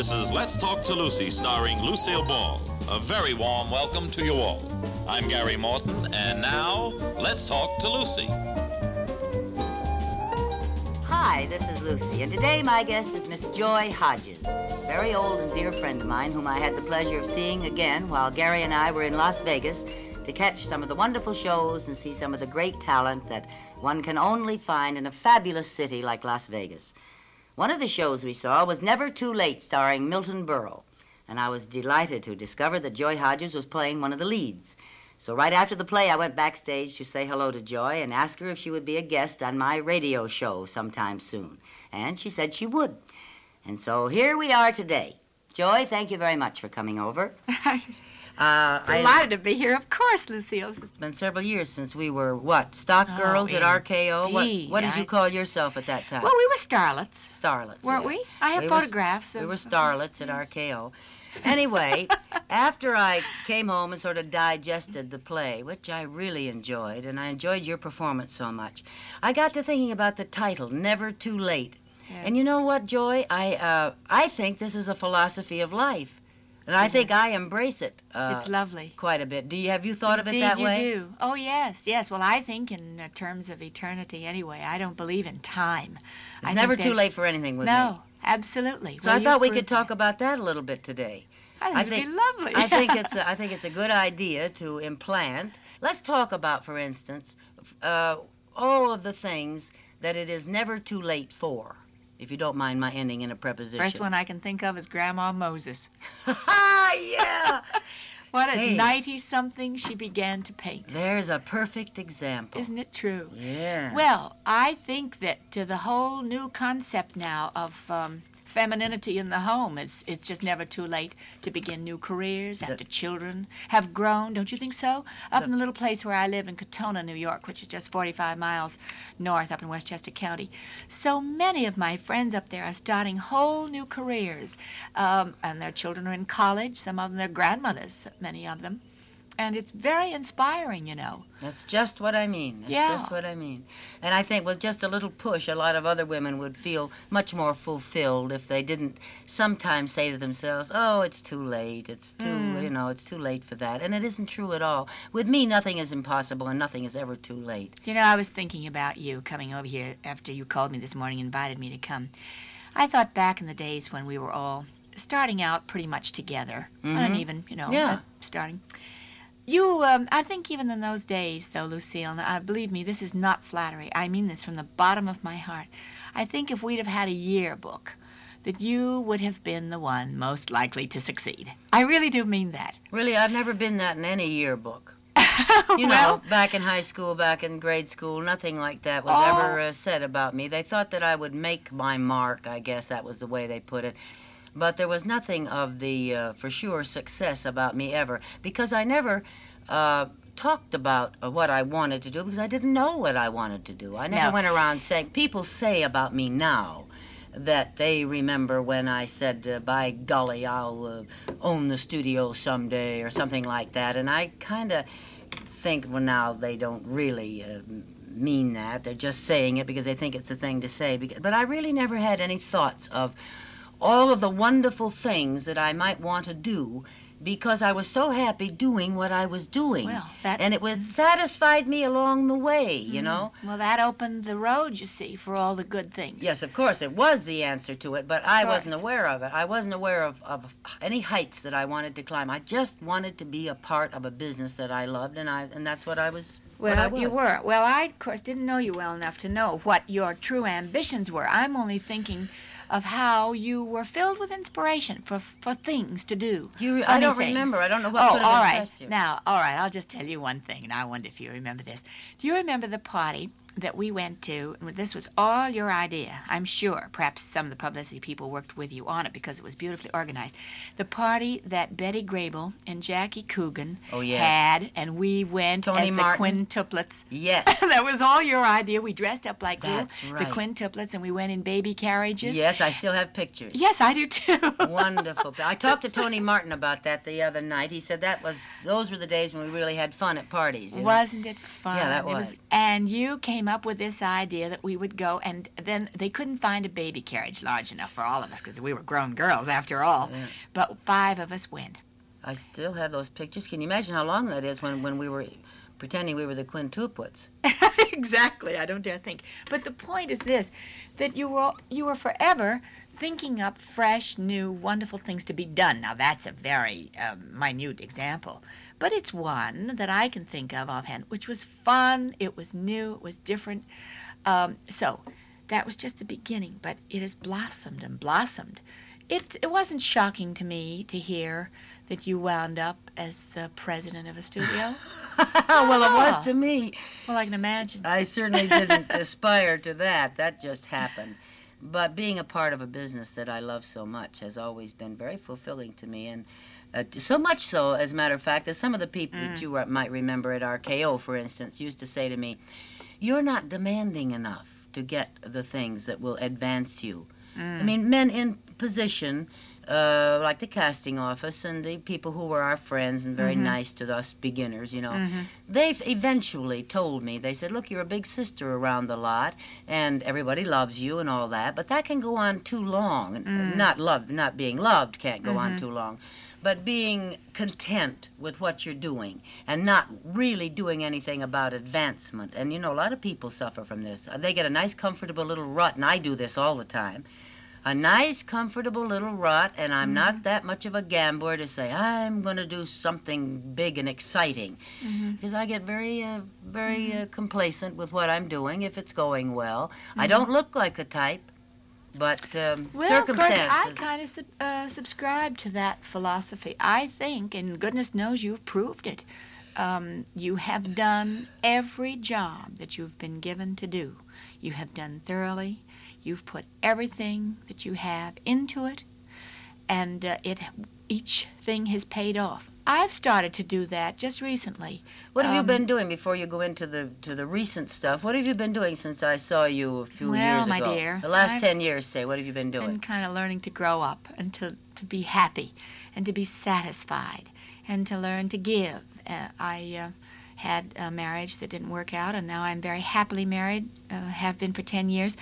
This is Let's Talk to Lucy, starring Lucille Ball. A very warm welcome to you all. I'm Gary Morton, and now, let's talk to Lucy. Hi, this is Lucy, and today my guest is Miss Joy Hodges, a very old and dear friend of mine whom I had the pleasure of seeing again while Gary and I were in Las Vegas to catch some of the wonderful shows and see some of the great talent that one can only find in a fabulous city like Las Vegas. One of the shows we saw was Never Too Late, starring Milton Berle, and I was delighted to discover that Joy Hodges was playing one of the leads. So right after the play, I went backstage to say hello to Joy and ask her if she would be a guest on my radio show sometime soon. And she said she would. And so here we are today. Joy, thank you very much for coming over. Uh, I, Delighted to be here, of course, Lucille. it's been several years since we were, what, stock Oh, girls at RKO? What, what did you call yourself at that time? Well, we were starlets, starlets. weren't yeah. we? I have We were photographs of. We were starlets at RKO. Anyway, after I came home and sort of digested the play, which I really enjoyed, and I enjoyed your performance so much, I got to thinking about the title, Never Too Late. Yeah. And you know what, Joy? I uh, I think this is a philosophy of life, and I think I embrace it uh, it's lovely. quite a bit. Do you have you thought of it that you way? do. Oh yes, yes. Well, I think in uh, terms of eternity, anyway. I don't believe in time. It's I never too late for anything with me. No, absolutely. So Well, I thought we could talk that. about that a little bit today. I think I it'd think- be lovely. I think it's a, I think it's a good idea to implant. Let's talk about, for instance, uh, all of the things that it is never too late for. If you don't mind my ending in a preposition. First one I can think of is Grandma Moses. Ah, yeah. What at ninety something she began to paint. There's a perfect example. Isn't it true? Yeah. Well, I think that to the whole new concept now of um, femininity in the home is it's just never too late to begin new careers after children have grown. Don't you think so? Up in the little place where I live in Katonah, New York, which is just 45 miles north up in Westchester County, so many of my friends up there are starting whole new careers, um, and their children are in college. Some of them, their grandmothers, many of them. And it's very inspiring, you know. That's just what I mean. That's Yeah. just what I mean. And I think with just a little push, a lot of other women would feel much more fulfilled if they didn't sometimes say to themselves, "Oh, it's too late. It's too, Mm. you know, it's too late for that." And it isn't true at all. With me, nothing is impossible, and nothing is ever too late. You know, I was thinking about you coming over here after you called me this morning and invited me to come. I thought back in the days when we were all starting out pretty much together, Mhm. even, you know, Yeah. starting. You, um, I think even in those days, though, Lucille, and uh, believe me, this is not flattery. I mean this from the bottom of my heart. I think if we'd have had a yearbook, that you would have been the one most likely to succeed. I really do mean that. Really, I've never been that in any yearbook. You well, know, back in high school, back in grade school, nothing like that was Oh. ever uh, said about me. They thought that I would make my mark, I guess that was the way they put it. But there was nothing of the, uh, for sure, success about me ever. Because I never uh, talked about uh, what I wanted to do because I didn't know what I wanted to do. I never No. went around saying, people say about me now that they remember when I said, uh, by golly, I'll uh, own the studio someday or something like that. And I kind of think, well, now they don't really uh, mean that. They're just saying it because they think it's a thing to say. But I really never had any thoughts of all of the wonderful things that I might want to do because I was so happy doing what I was doing. well, that and it was satisfied me along the way, you Mhm. know? Well, that opened the road, you see, for all the good things. Yes, of course, it was the answer to it, but I wasn't aware of it. I wasn't aware of, of any heights that I wanted to climb. I just wanted to be a part of a business that I loved, and I and that's what I was. I Well, you were. Well, I, of course, didn't know you well enough to know what your true ambitions were. I'm only thinking of how you were filled with inspiration for, for things to do. You, I don't things. remember. I don't know what oh, have right. you. Now, all right, I'll just tell you one thing, and I wonder if you remember this. Do you remember the party that we went to? and This was all your idea, I'm sure. Perhaps some of the publicity people worked with you on it because it was beautifully organized. The party that Betty Grable and Jackie Coogan oh yes, had, and we went Tony as Martin. the quintuplets. yes, that was all your idea. We dressed up like that's the right. quintuplets, and we went in baby carriages. Yes, I still have pictures. Yes, I do too. Wonderful. I talked to Tony Martin about that the other night. He said that was those were the days when we really had fun at parties. Wasn't it fun? Yeah, that It was. And you came came up with this idea that we would go, and then they couldn't find a baby carriage large enough for all of us because we were grown girls after all. Yeah. But five of us went. I still have those pictures. Can you imagine how long that is when, when we were pretending we were the quintuplets? exactly. I don't dare think. But the point is this: that you were you were forever thinking up fresh, new, wonderful things to be done. Now that's a very um, minute example, but it's one that I can think of offhand, which was fun. It was new. It was different. Um, so that was just the beginning, but it has blossomed and blossomed. It it wasn't shocking to me to hear that you wound up as the president of a studio. well, it was to me. well, I can imagine. I certainly didn't aspire to that. That just happened. But being a part of a business that I love so much has always been very fulfilling to me. And uh, so much so, as a matter of fact, that some of the people that you uh, might remember at RKO, for instance, used to say to me, You're not demanding enough to get the things that will advance you. I mean, men in position, uh, like the casting office and the people who were our friends and very nice to us beginners, you know, Mhm. they've eventually told me, they said, look, you're a big sister around the lot and everybody loves you and all that, but that can go on too long. Mm. Not love, not being loved can't go on Mhm. too long. But being content with what you're doing and not really doing anything about advancement. And you know, a lot of people suffer from this. Uh, They get a nice, comfortable little rut, and I do this all the time. A nice, comfortable little rut, and I'm not that much of a gambler to say, I'm going to do something big and exciting. Because I get very, uh, very uh, complacent with what I'm doing if it's going well. I don't look like the type, but um, Well, of course. I kind of sub, uh, subscribe to that philosophy. I think, and goodness knows you've proved it, um, you have done every job that you've been given to do. You have done thoroughly. You've put everything that you have into it, and uh, it each thing has paid off. I've started to do that just recently. What have you Um, been doing before you go into the to the recent stuff? What have you been doing since I saw you a few Well, years my dear, the last I've ten years, say. What have you been doing? been kind of learning to grow up and to, to be happy and to be satisfied and to learn to give. Uh, I uh, had a marriage that didn't work out, and now I'm very happily married, uh, have been for 10 years.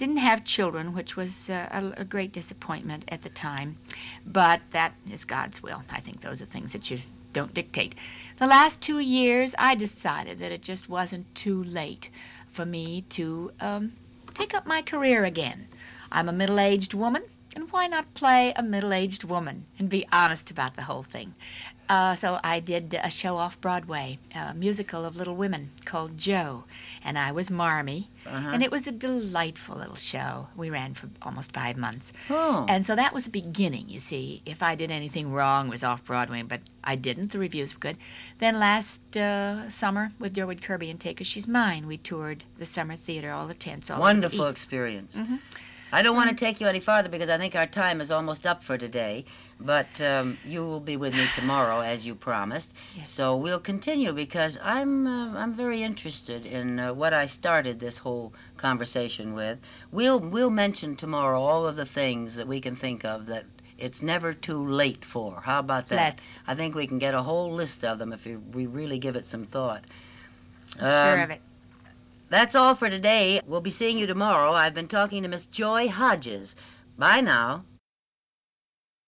Didn't have children, which was uh, a, a great disappointment at the time, but that is God's will. I think those are things that you don't dictate. The last two years, I decided that it just wasn't too late for me to um, take up my career again. I'm a middle aged woman, and why not play a middle aged woman and be honest about the whole thing? Uh, so I did a show off Broadway, a musical of Little Women called Jo, and I was Marmee, Uh-huh. and it was a delightful little show. We ran for almost five months. oh. And so that was the beginning, you see. If I did anything wrong, it was off Broadway, but I didn't. The reviews were good. Then last uh, summer with Durward Kirby and Take Her She's Mine, we toured the summer theater, all the tents, all the Wonderful East. experience. Mhm. I don't want to take you any farther because I think our time is almost up for today. But um, you will be with me tomorrow, as you promised. Yes. So we'll continue because I'm uh, I'm very interested in uh, what I started this whole conversation with. We'll we'll mention tomorrow all of the things that we can think of that it's never too late for. How about that? Let's. I think we can get a whole list of them if we really give it some thought. sure Um, of it. That's all for today. We'll be seeing you tomorrow. I've been talking to Miss Joy Hodges. Bye now.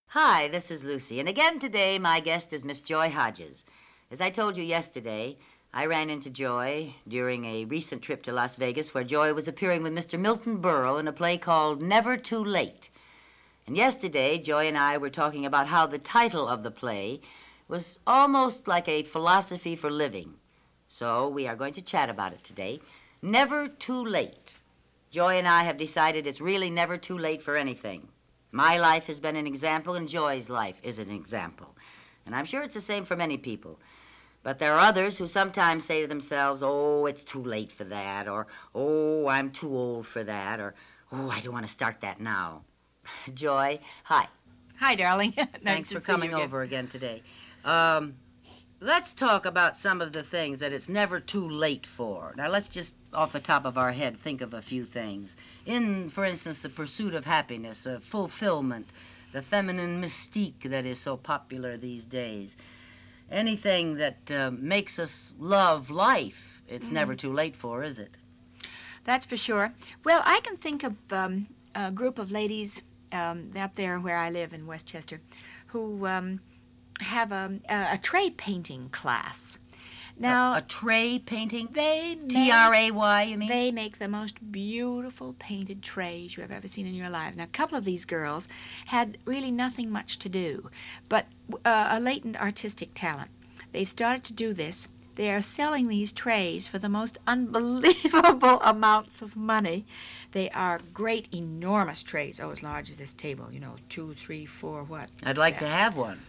Hi, this is Lucy, and again today my guest is Miss Joy Hodges. As I told you yesterday, I ran into Joy during a recent trip to Las Vegas where Joy was appearing with Mr. Milton Berle in a play called Never Too Late. And yesterday, Joy and I were talking about how the title of the play was almost like a philosophy for living. So we are going to chat about it today. Never Too Late. Joy and I have decided it's really never too late for anything. My life has been an example, and Joy's life is an example. And I'm sure it's the same for many people. But there are others who sometimes say to themselves, oh, it's too late for that, or oh, I'm too old for that, or oh, I don't want to start that now. Joy, hi. Hi, darling. Nice Thanks for coming again. over again today. Um, let's talk about some of the things that it's never too late for. Now, let's just, off the top of our head, think of a few things. In, for instance, the pursuit of happiness, of fulfillment, the feminine mystique that is so popular these days. Anything that uh, makes us love life, it's Mm-hmm. never too late for, is it? That's for sure. Well, I can think of um, a group of ladies um, up there where I live in Westchester who um, have a, a, a tray painting class. Now, a, a tray painting? they T R A Y, you mean? They make the most beautiful painted trays you have ever seen in your life. Now, a couple of these girls had really nothing much to do, but uh, a latent artistic talent. They've started to do this. They are selling these trays for the most unbelievable amounts of money. They are great, enormous trays. Oh, as large as this table, you know, two, three, four, what? I'd like to have one.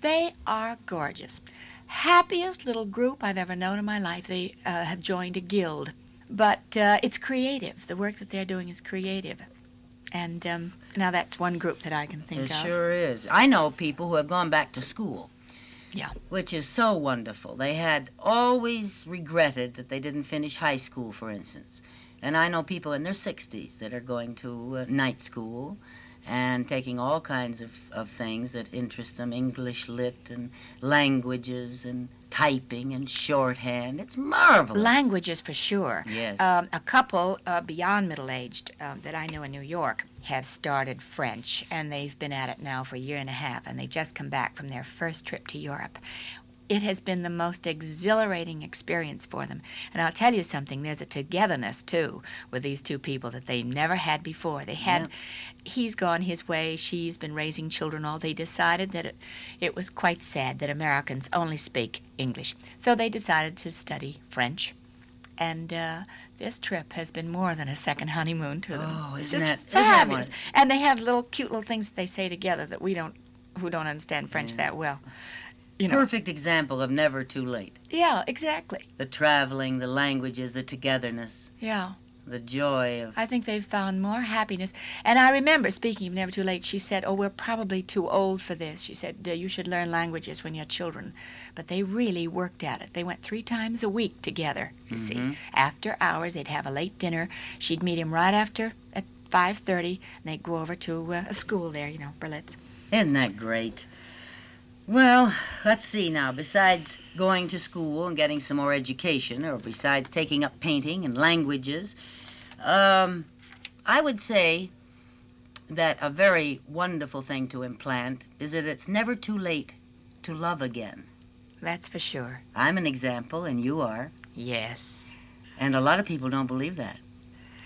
They are gorgeous. Happiest little group I've ever known in my life. They uh, have joined a guild. But uh, it's creative. The work that they're doing is creative. And um, now that's one group that I can think It of. sure is. I know people who have gone back to school. Yeah. Which is so wonderful. They had always regretted that they didn't finish high school, for instance. And I know people in their 60s that are going to uh, night school and taking all kinds of, of things that interest them English lit and languages and typing and shorthand. It's marvelous. Languages for sure. Yes. Um, a couple uh, beyond middle aged um, that I know in New York have started French, and they've been at it now for a year and a half, and they've just come back from their first trip to Europe. It has been the most exhilarating experience for them. And I'll tell you something, there's a togetherness, too, with these two people that they never had before. They had, he's gone his way, she's been raising children all. They decided that it, it was quite sad that Americans only speak English. So they decided to study French. And uh, this trip has been more than a second honeymoon to them. Oh, it's isn't just that fabulous. and they have little cute little things that they say together that we don't, who don't understand French Yeah. that well. You know. Perfect example of never too late. Yeah, exactly. The traveling, the languages, the togetherness, Yeah. the joy of. I think they've found more happiness. And I remember, speaking of Never Too Late, she said, Oh, we're probably too old for this. She said, "Uh, You should learn languages when you're children. But they really worked at it. They went three times a week together, you see. Mhm. After hours, they'd have a late dinner. She'd meet him right after at 5.30, and they'd go over to uh, a school there, you know, Berlitz. Isn't that great? Well, let's see now. Besides going to school and getting some more education, or besides taking up painting and languages, um, I would say that a very wonderful thing to implant is that it's never too late to love again. That's for sure. I'm an example, and you are. Yes. And a lot of people don't believe that.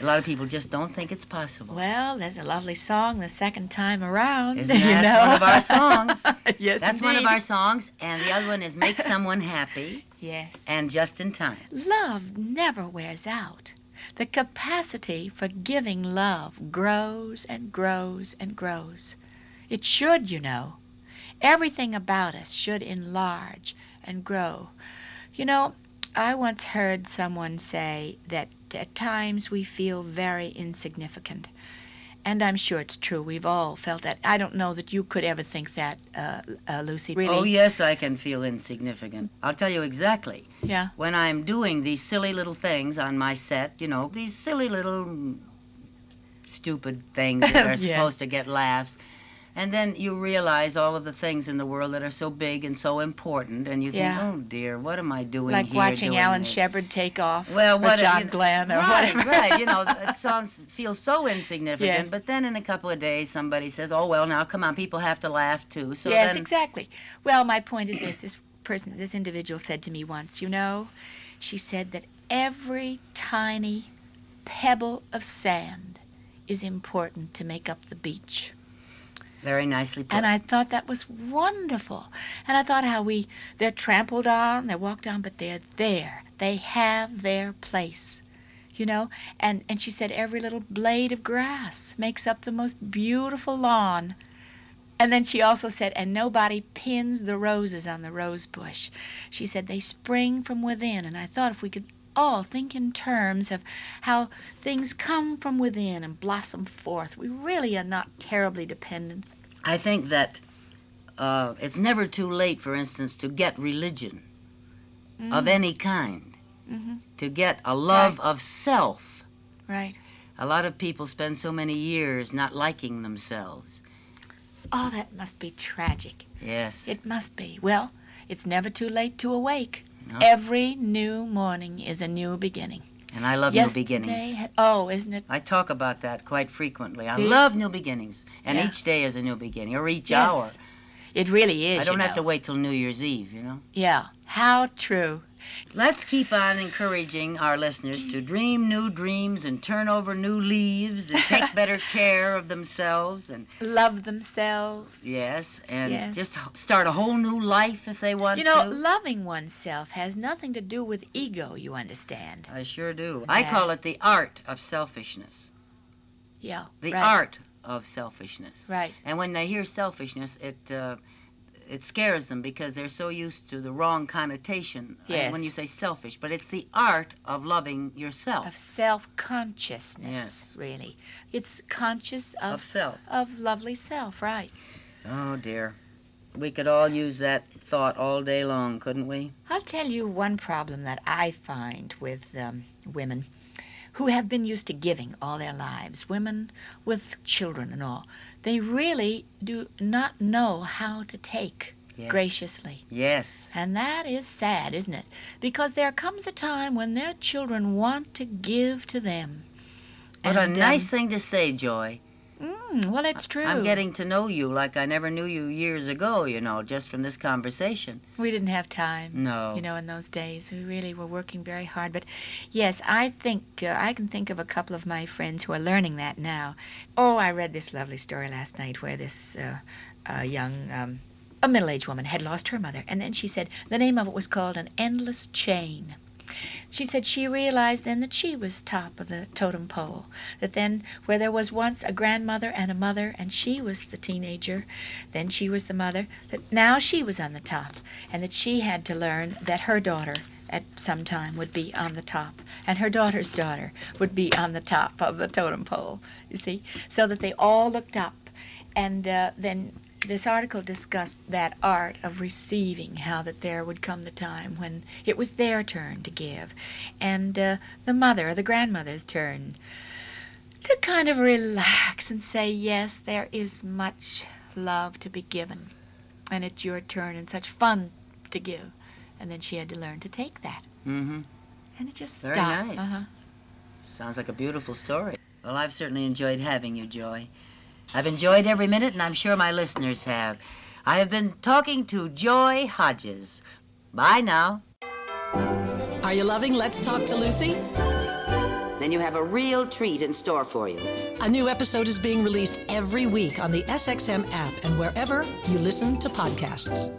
A lot of people just don't think it's possible. Well, there's a lovely song the second time around. Isn't you that know? one of our songs? yes, That's one of our songs, and the other one is Make Someone Happy Yes. and Just in Time. Love never wears out. The capacity for giving love grows and grows and grows. It should, you know. Everything about us should enlarge and grow. You know, I once heard someone say that at times we feel very insignificant. And I'm sure it's true. We've all felt that. I don't know that you could ever think that, uh, uh, Lucy. Really? Oh, yes, I can feel insignificant. I'll tell you exactly. Yeah. When I'm doing these silly little things on my set, you know, these silly little stupid things that are Yes. supposed to get laughs. And then you realize all of the things in the world that are so big and so important, and you think, oh dear, what am I doing Like here? Like watching Alan this? Shepard take off. Well, or what John you Glenn or right, whatever. right. You know, it sounds feels so insignificant. Yes. But then in a couple of days, somebody says, "Oh well, now come on, people have to laugh too." So yes, then, exactly. Well, my point is this: this person, this individual, said to me once, you know, she said that every tiny pebble of sand is important to make up the beach. Very nicely put. And I thought that was wonderful. And I thought how we, they're trampled on, they're walked on, but they're there. They have their place, you know? And, and she said every little blade of grass makes up the most beautiful lawn. And then she also said, and nobody pins the roses on the rose bush. She said they spring from within. And I thought if we could all think in terms of how things come from within and blossom forth, we really are not terribly dependent I think that uh, it's never too late, for instance, to get religion of any kind, Mhm. to get a love of self. Right. A lot of people spend so many years not liking themselves. Oh, that must be tragic. Yes. It must be. Well, it's never too late to awake. No. Every new morning is a new beginning. And I love Yesterday new beginnings. oh, isn't it? I talk about that quite frequently. I love new beginnings, and Yeah. each day is a new beginning, or each Yes. hour. It really is. I don't have to wait till New Year's Eve, you know. Yeah. How true. Let's keep on encouraging our listeners to dream new dreams and turn over new leaves and take better care of themselves and Love themselves. yes, and Yes. just start a whole new life if they want to. You know, to. loving oneself has nothing to do with ego, you understand. I sure do. I call it the art of selfishness. Yeah. The right. art of selfishness. Right. And when they hear selfishness, it uh, it scares them because they're so used to the wrong connotation Yes. when you say selfish. But it's the art of loving yourself. Of self consciousness, Yes. really. It's conscious Of of, self. of lovely self, right. Oh dear. We could all use that thought all day long, couldn't we? I'll tell you one problem that I find with um, women who have been used to giving all their lives, women with children and all. They really do not know how to take Yes. graciously. Yes. And that is sad, isn't it? Because there comes a time when their children want to give to them. What a And, um, nice thing to say, Joy. Mm, well, it's true. I'm getting to know you like I never knew you years ago, you know, just from this conversation. We didn't have time. No. You know, in those days, we really were working very hard. But yes, I think uh, I can think of a couple of my friends who are learning that now. Oh, I read this lovely story last night where this uh, uh, young, um, a middle-aged woman had lost her mother, and then she said the name of it was called an endless chain. She said she realized then that she was top of the totem pole. That then, where there was once a grandmother and a mother, and she was the teenager, then she was the mother, that now she was on the top, and that she had to learn that her daughter at some time would be on the top, and her daughter's daughter would be on the top of the totem pole, you see, so that they all looked up. And uh, then this article discussed that art of receiving, how that there would come the time when it was their turn to give, and uh, the mother, or the grandmother's turn to kind of relax and say, yes, there is much love to be given, and it's your turn, and such fun to give. And then she had to learn to take that, Mm-hmm. and it just Very stopped. nice. Uh-huh. Sounds like a beautiful story. Well, I've certainly enjoyed having you, Joy. I've enjoyed every minute, and I'm sure my listeners have. I have been talking to Joy Hodges. Bye now. Are you loving Let's Talk to Lucy? Then you have a real treat in store for you. A new episode is being released every week on the SXM app and wherever you listen to podcasts.